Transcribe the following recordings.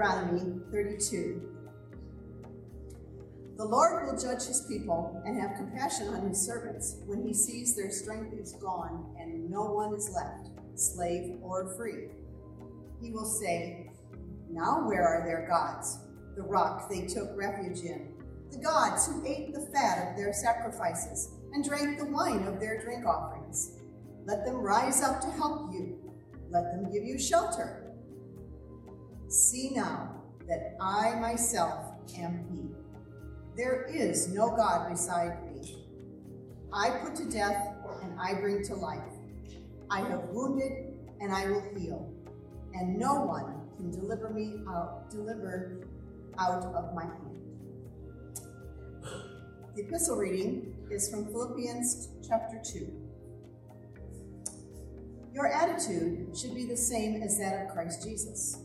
Deuteronomy 32. The Lord will judge his people and have compassion on his servants when he sees their strength is gone and no one is left, slave or free. He will say, Now where are their gods, the rock they took refuge in, the gods who ate the fat of their sacrifices and drank the wine of their drink offerings? Let them rise up to help you. Let them give you shelter See now that I myself am He. There is no God beside me. I put to death and I bring to life. I have wounded and I will heal, and no one can deliver me out, deliver out of my hand. The epistle reading is from Philippians chapter 2. Your attitude should be the same as that of Christ Jesus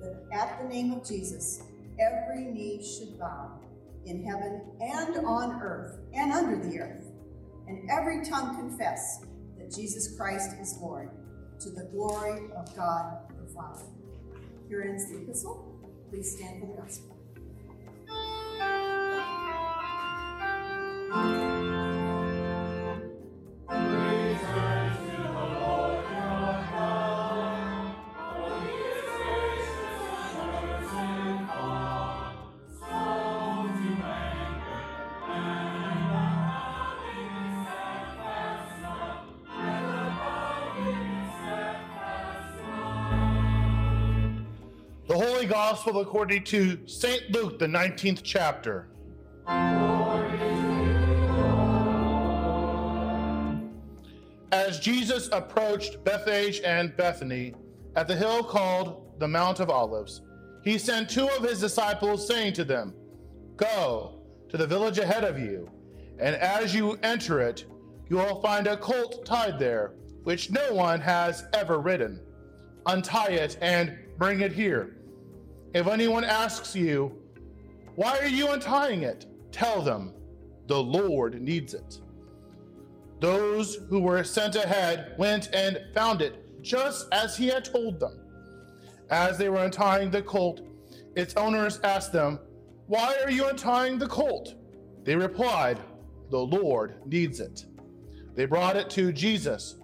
that at the name of Jesus every knee should bow in heaven and on earth and under the earth, and every tongue confess that Jesus Christ is Lord, to the glory of God the Father. Here ends the epistle. Please stand for the gospel. Gospel according to St. Luke, the 19th chapter. As Jesus approached Bethphage and Bethany at the hill called the Mount of Olives, he sent two of his disciples, saying to them, Go to the village ahead of you, and as you enter it, you will find a colt tied there, which no one has ever ridden. Untie it and bring it here. If anyone asks you, Why are you untying it? Tell them, The Lord needs it. Those who were sent ahead went and found it just as he had told them. As they were untying the colt, its owners asked them, Why are you untying the colt? They replied, The Lord needs it. They brought it to Jesus,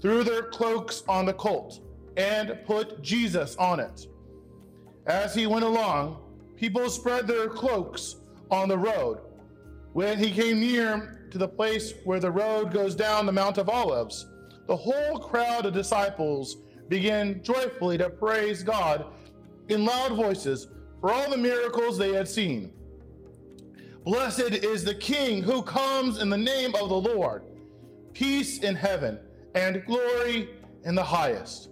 threw their cloaks on the colt, and put Jesus on it. As he went along, people spread their cloaks on the road. When he came near to the place where the road goes down the Mount of Olives, the whole crowd of disciples began joyfully to praise God in loud voices for all the miracles they had seen. Blessed is the King who comes in the name of the Lord. Peace in heaven and glory in the highest.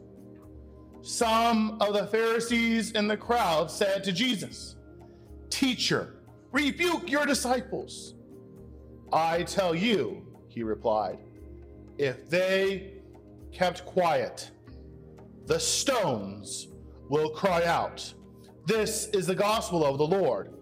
Some of the Pharisees in the crowd said to Jesus, Teacher, rebuke your disciples. I tell you, he replied, if they kept quiet, the stones will cry out. This is the gospel of the Lord.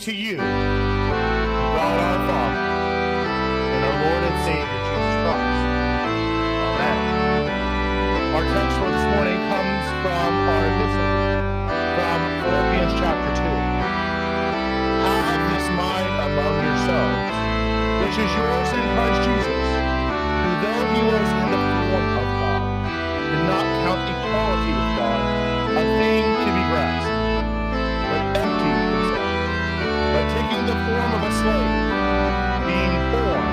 To you, God our Father, and our Lord and Savior, Jesus Christ. Amen. Our text for this morning comes from our epistle, from Philippians chapter 2. Have this mind among yourselves, which is yours in Christ Jesus, who though he was in the form of God, did not count equality with God a thing to be grasped, the form of a slave, being born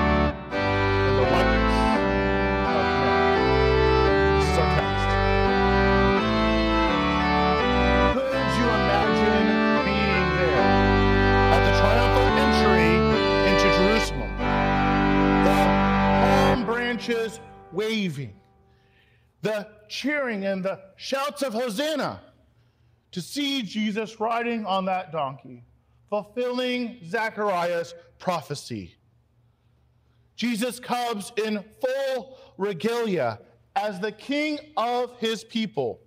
in the likeness of men. This is our text. Could you imagine being there at the triumphal entry into Jerusalem? The palm branches waving, the cheering and the shouts of Hosanna to see Jesus riding on that donkey, fulfilling Zechariah's prophecy. Jesus comes in full regalia as the king of his people.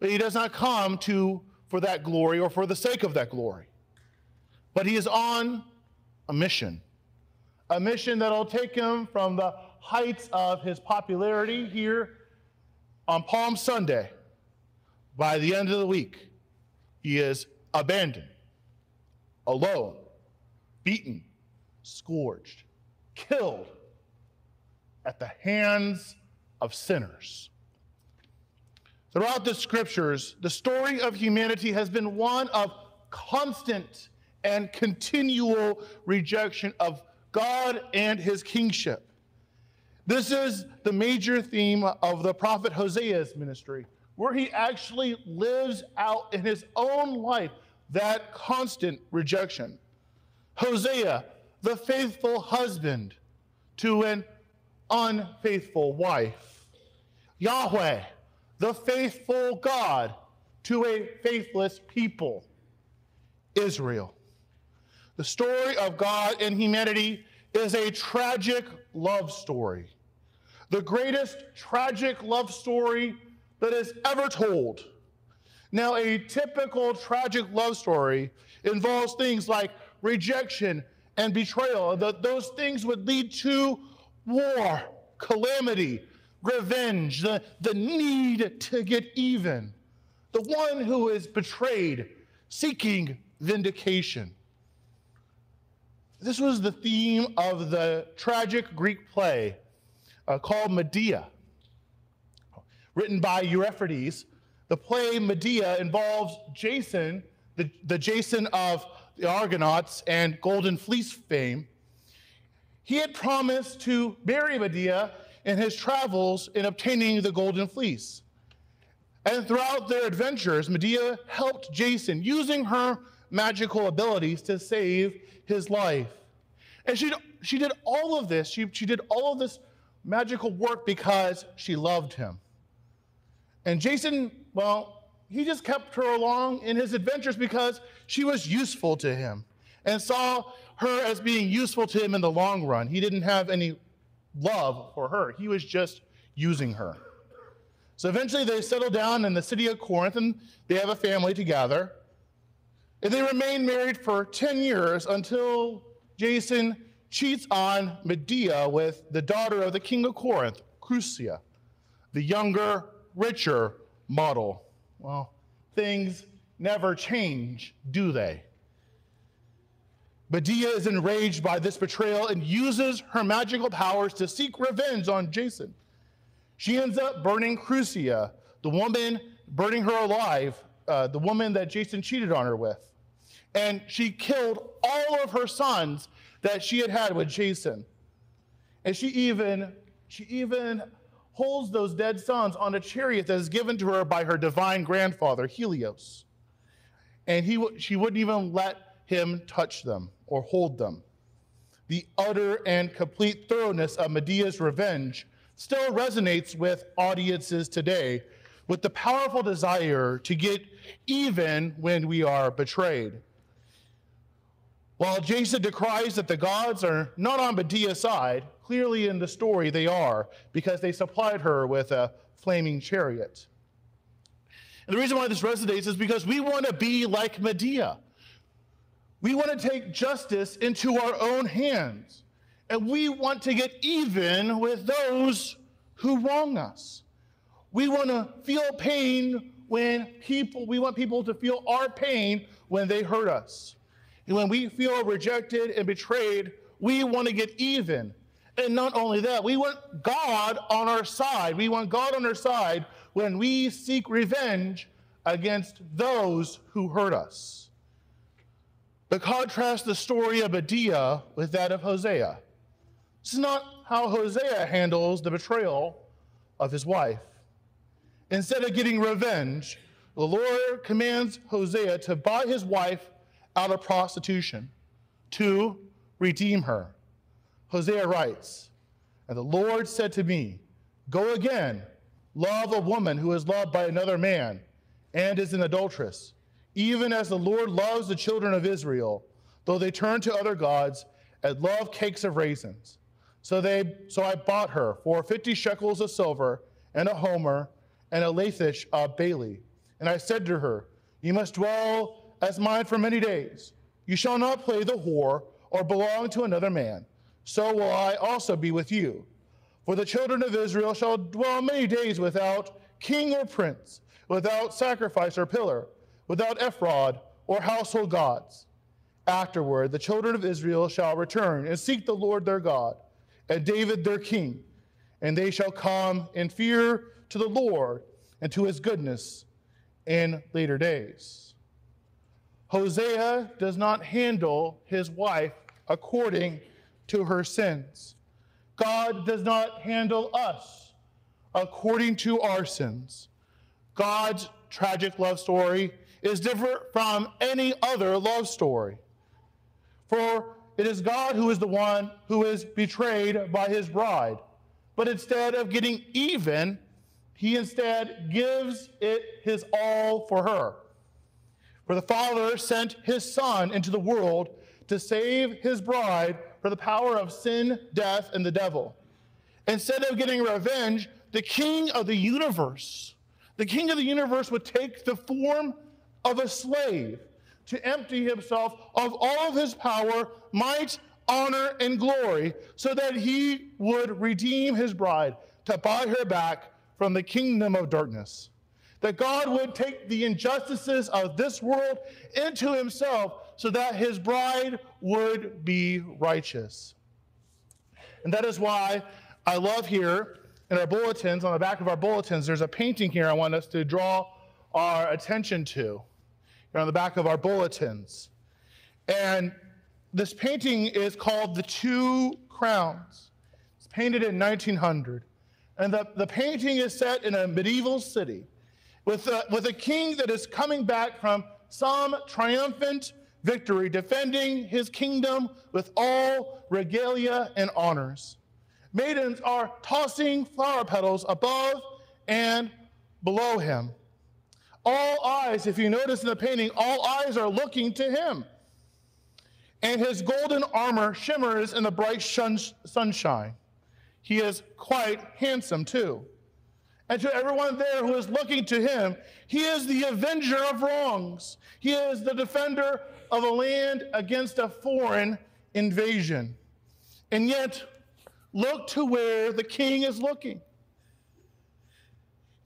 But he does not come to for that glory or for the sake of that glory. But he is on a mission. A mission that'll take him from the heights of his popularity here on Palm Sunday. By the end of the week, he is abandoned, alone, beaten, scourged, killed at the hands of sinners. Throughout the scriptures, the story of humanity has been one of constant and continual rejection of God and his kingship. This is the major theme of the prophet Hosea's ministry, where he actually lives out in his own life that constant rejection. Hosea, the faithful husband to an unfaithful wife. Yahweh, the faithful God to a faithless people. Israel. The story of God and humanity is a tragic love story. The greatest tragic love story that is ever told. Now, a typical tragic love story involves things like rejection and betrayal. That those things would lead to war, calamity, revenge, the, the need to get even. The one who is betrayed, seeking vindication. This was the theme of the tragic Greek play uh, called Medea, written by Euripides. The play Medea involves Jason, the, the Jason of the Argonauts and Golden Fleece fame. He had promised to marry Medea in his travels in obtaining the Golden Fleece. And throughout their adventures, Medea helped Jason using her magical abilities to save his life. And she, she did all of this, she, she did all of this magical work because she loved him. And Jason, well, he just kept her along in his adventures because she was useful to him and saw her as being useful to him in the long run. He didn't have any love for her, he was just using her. So eventually they settle down in the city of Corinth and they have a family together. And they remain married for 10 years until Jason cheats on Medea with the daughter of the king of Corinth, Creusa, the younger, richer model. Well, things never change, do they? Medea is enraged by this betrayal and uses her magical powers to seek revenge on Jason. She ends up burning Creusa, the woman, burning her alive, uh, the woman that Jason cheated on her with. And she killed all of her sons that she had had with Jason. And she even, she even holds those dead sons on a chariot that is given to her by her divine grandfather, Helios. And he, she wouldn't even let him touch them or hold them. The utter and complete thoroughness of Medea's revenge still resonates with audiences today with the powerful desire to get even when we are betrayed. While Jason decries that the gods are not on Medea's side, clearly in the story they are, because they supplied her with a flaming chariot. And the reason why this resonates is because we want to be like Medea. We want to take justice into our own hands, and we want to get even with those who wrong us. We want to feel pain when people, we want people to feel our pain when they hurt us. And when we feel rejected and betrayed, we want to get even. And not only that, we want God on our side. We want God on our side when we seek revenge against those who hurt us. But contrast the story of Medea with that of Hosea. This is not how Hosea handles the betrayal of his wife. Instead of getting revenge, the Lord commands Hosea to buy his wife out of prostitution, to redeem her. Hosea writes, And the Lord said to me, Go again, love a woman who is loved by another man and is an adulteress, even as the Lord loves the children of Israel, though they turn to other gods and love cakes of raisins. So, they, so I bought her for 50 shekels of silver and a homer and a lethech of barley. And I said to her, You must dwell as mine for many days. You shall not play the whore or belong to another man. So will I also be with you. For the children of Israel shall dwell many days without king or prince, without sacrifice or pillar, without ephod or household gods. Afterward, the children of Israel shall return and seek the Lord their God, and David their king, and they shall come in fear to the Lord and to his goodness in later days. Hosea does not handle his wife according to her sins. God does not handle us according to our sins. God's tragic love story is different from any other love story. For it is God who is the one who is betrayed by his bride. But instead of getting even, he instead gives it his all for her. For the Father sent his Son into the world to save his bride from the power of sin, death, and the devil. Instead of getting revenge, the King of the universe, the King of the universe would take the form of a slave to empty himself of all of his power, might, honor, and glory, so that he would redeem his bride to buy her back from the kingdom of darkness. That God would take the injustices of this world into himself so that his bride would be righteous. And that is why I love here in our bulletins, on the back of our bulletins, there's a painting here I want us to draw our attention to. Here on the back of our bulletins. And this painting is called The Two Crowns. It's painted in 1900. And the, the painting is set in a medieval city with a, with a king that is coming back from some triumphant victory, defending his kingdom with all regalia and honors. Maidens are tossing flower petals above and below him. All eyes, if you notice in the painting, all eyes are looking to him. And his golden armor shimmers in the bright sunshine. He is quite handsome too. And to everyone there who is looking to him, he is the avenger of wrongs. He is the defender of a land against a foreign invasion. And yet, look to where the king is looking.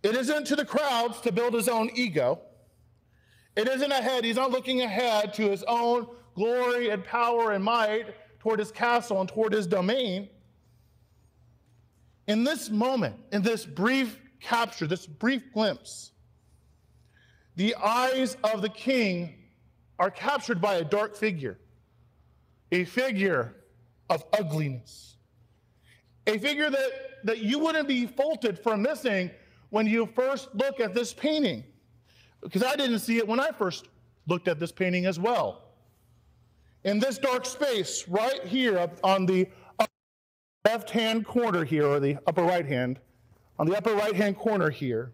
It isn't to the crowds to build his own ego. It isn't ahead. He's not looking ahead to his own glory and power and might toward his castle and toward his domain. In this moment, in this brief capture, this brief glimpse, the eyes of the king are captured by a dark figure, a figure of ugliness, a figure that, that you wouldn't be faulted for missing when you first look at this painting. Because I didn't see it when I first looked at this painting as well. In this dark space, right here on the left hand corner here, or the upper right hand, on the upper right hand corner here,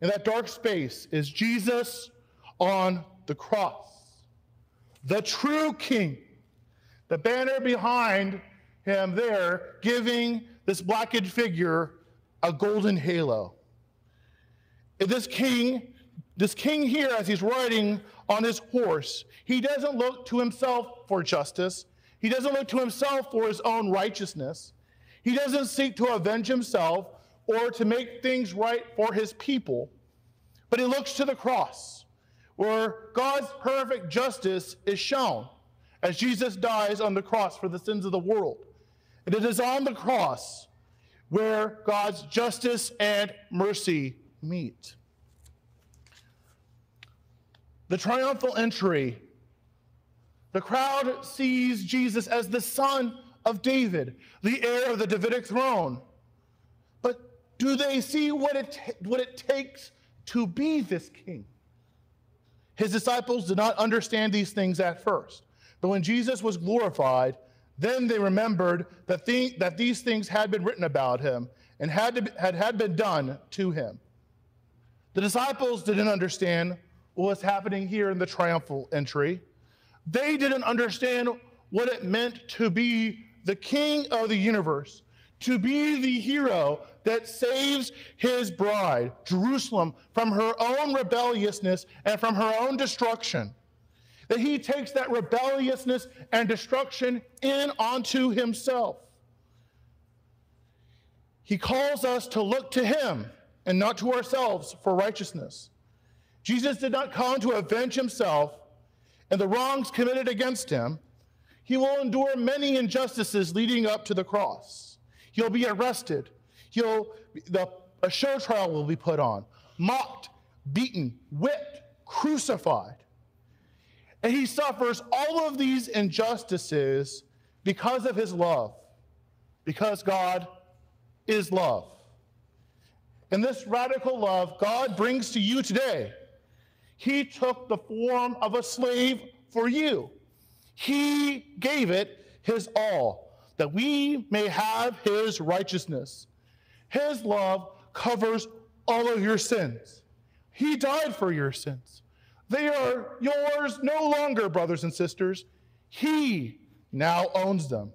in that dark space is Jesus on the cross, the true King. The banner behind him there giving this blackened figure a golden halo. This king This king here, as he's riding on his horse, he doesn't look to himself for justice. He doesn't look to himself for his own righteousness. He doesn't seek to avenge himself or to make things right for his people. But he looks to the cross, where God's perfect justice is shown as Jesus dies on the cross for the sins of the world. And it is on the cross where God's justice and mercy meet. The triumphal entry. The crowd sees Jesus as the son of David, the heir of the Davidic throne. Do they see what it, what it takes to be this king? His disciples did not understand these things at first. But when Jesus was glorified, then they remembered that, that these things had been written about him and had, to, had, had been done to him. The disciples didn't understand what was happening here in the triumphal entry. They didn't understand what it meant to be the king of the universe, to be the hero that saves his bride, Jerusalem, from her own rebelliousness and from her own destruction. That he takes that rebelliousness and destruction in onto himself. He calls us to look to him and not to ourselves for righteousness. Jesus did not come to avenge himself and the wrongs committed against him. He will endure many injustices leading up to the cross. He'll be arrested. He'll, the, a show trial will be put on, mocked, beaten, whipped, crucified. And he suffers all of these injustices because of his love, because God is love. And this radical love God brings to you today. He took the form of a slave for you. He gave it his all, that we may have his righteousness. His love covers all of your sins. He died for your sins. They are yours no longer, brothers and sisters. He now owns them.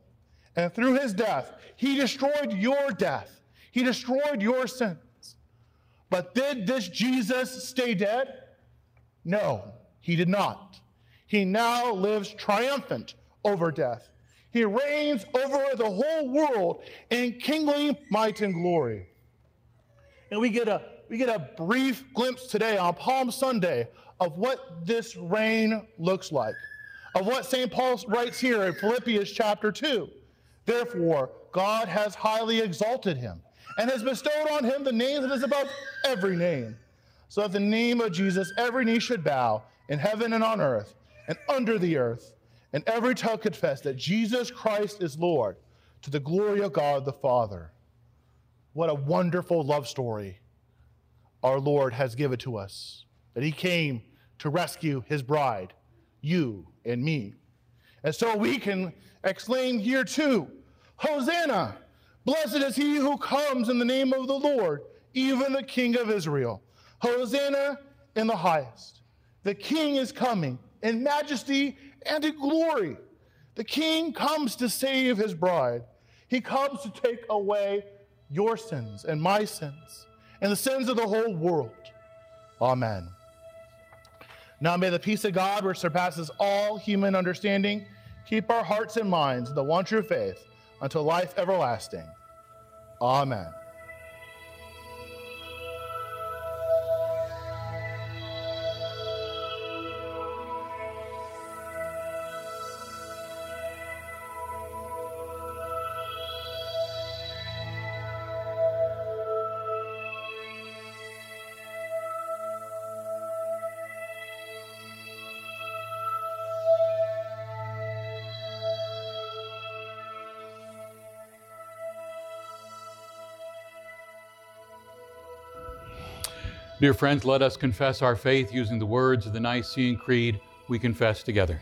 And through his death, he destroyed your death, he destroyed your sins. But did this Jesus stay dead? No, he did not. He now lives triumphant over death. He reigns over the whole world in kingly might and glory. And we get a we get a brief glimpse today on Palm Sunday of what this reign looks like, of what St. Paul writes here in Philippians chapter 2. Therefore, God has highly exalted him and has bestowed on him the name that is above every name so that the name of Jesus every knee should bow in heaven and on earth and under the earth, and every tongue confess that Jesus Christ is Lord to the glory of God the Father. What a wonderful love story our Lord has given to us that He came to rescue His bride, you and me. And so we can exclaim here too Hosanna! Blessed is he who comes in the name of the Lord, even the King of Israel. Hosanna in the highest. The king is coming in majesty and in glory. The king comes to save his bride. He comes to take away your sins and my sins and the sins of the whole world. Amen. Now may the peace of God, which surpasses all human understanding, keep our hearts and minds in the one true faith until life everlasting. Amen. Dear friends, let us confess our faith using the words of the Nicene Creed we confess together.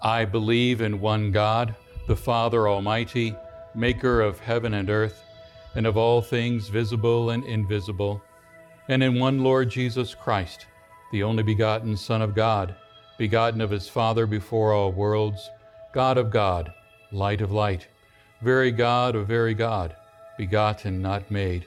I believe in one God, the Father Almighty, maker of heaven and earth, and of all things visible and invisible, and in one Lord Jesus Christ, the only begotten Son of God, begotten of his Father before all worlds, God of God, light of light, very God of very God, begotten, not made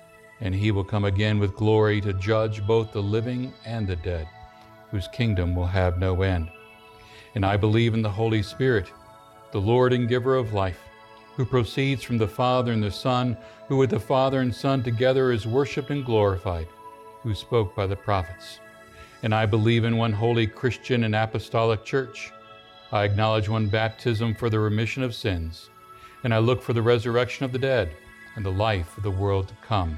and he will come again with glory to judge both the living and the dead, whose kingdom will have no end. And I believe in the Holy Spirit, the Lord and giver of life, who proceeds from the Father and the Son, who with the Father and Son together is worshiped and glorified, who spoke by the prophets. And I believe in one holy Christian and apostolic church. I acknowledge one baptism for the remission of sins, and I look for the resurrection of the dead and the life of the world to come.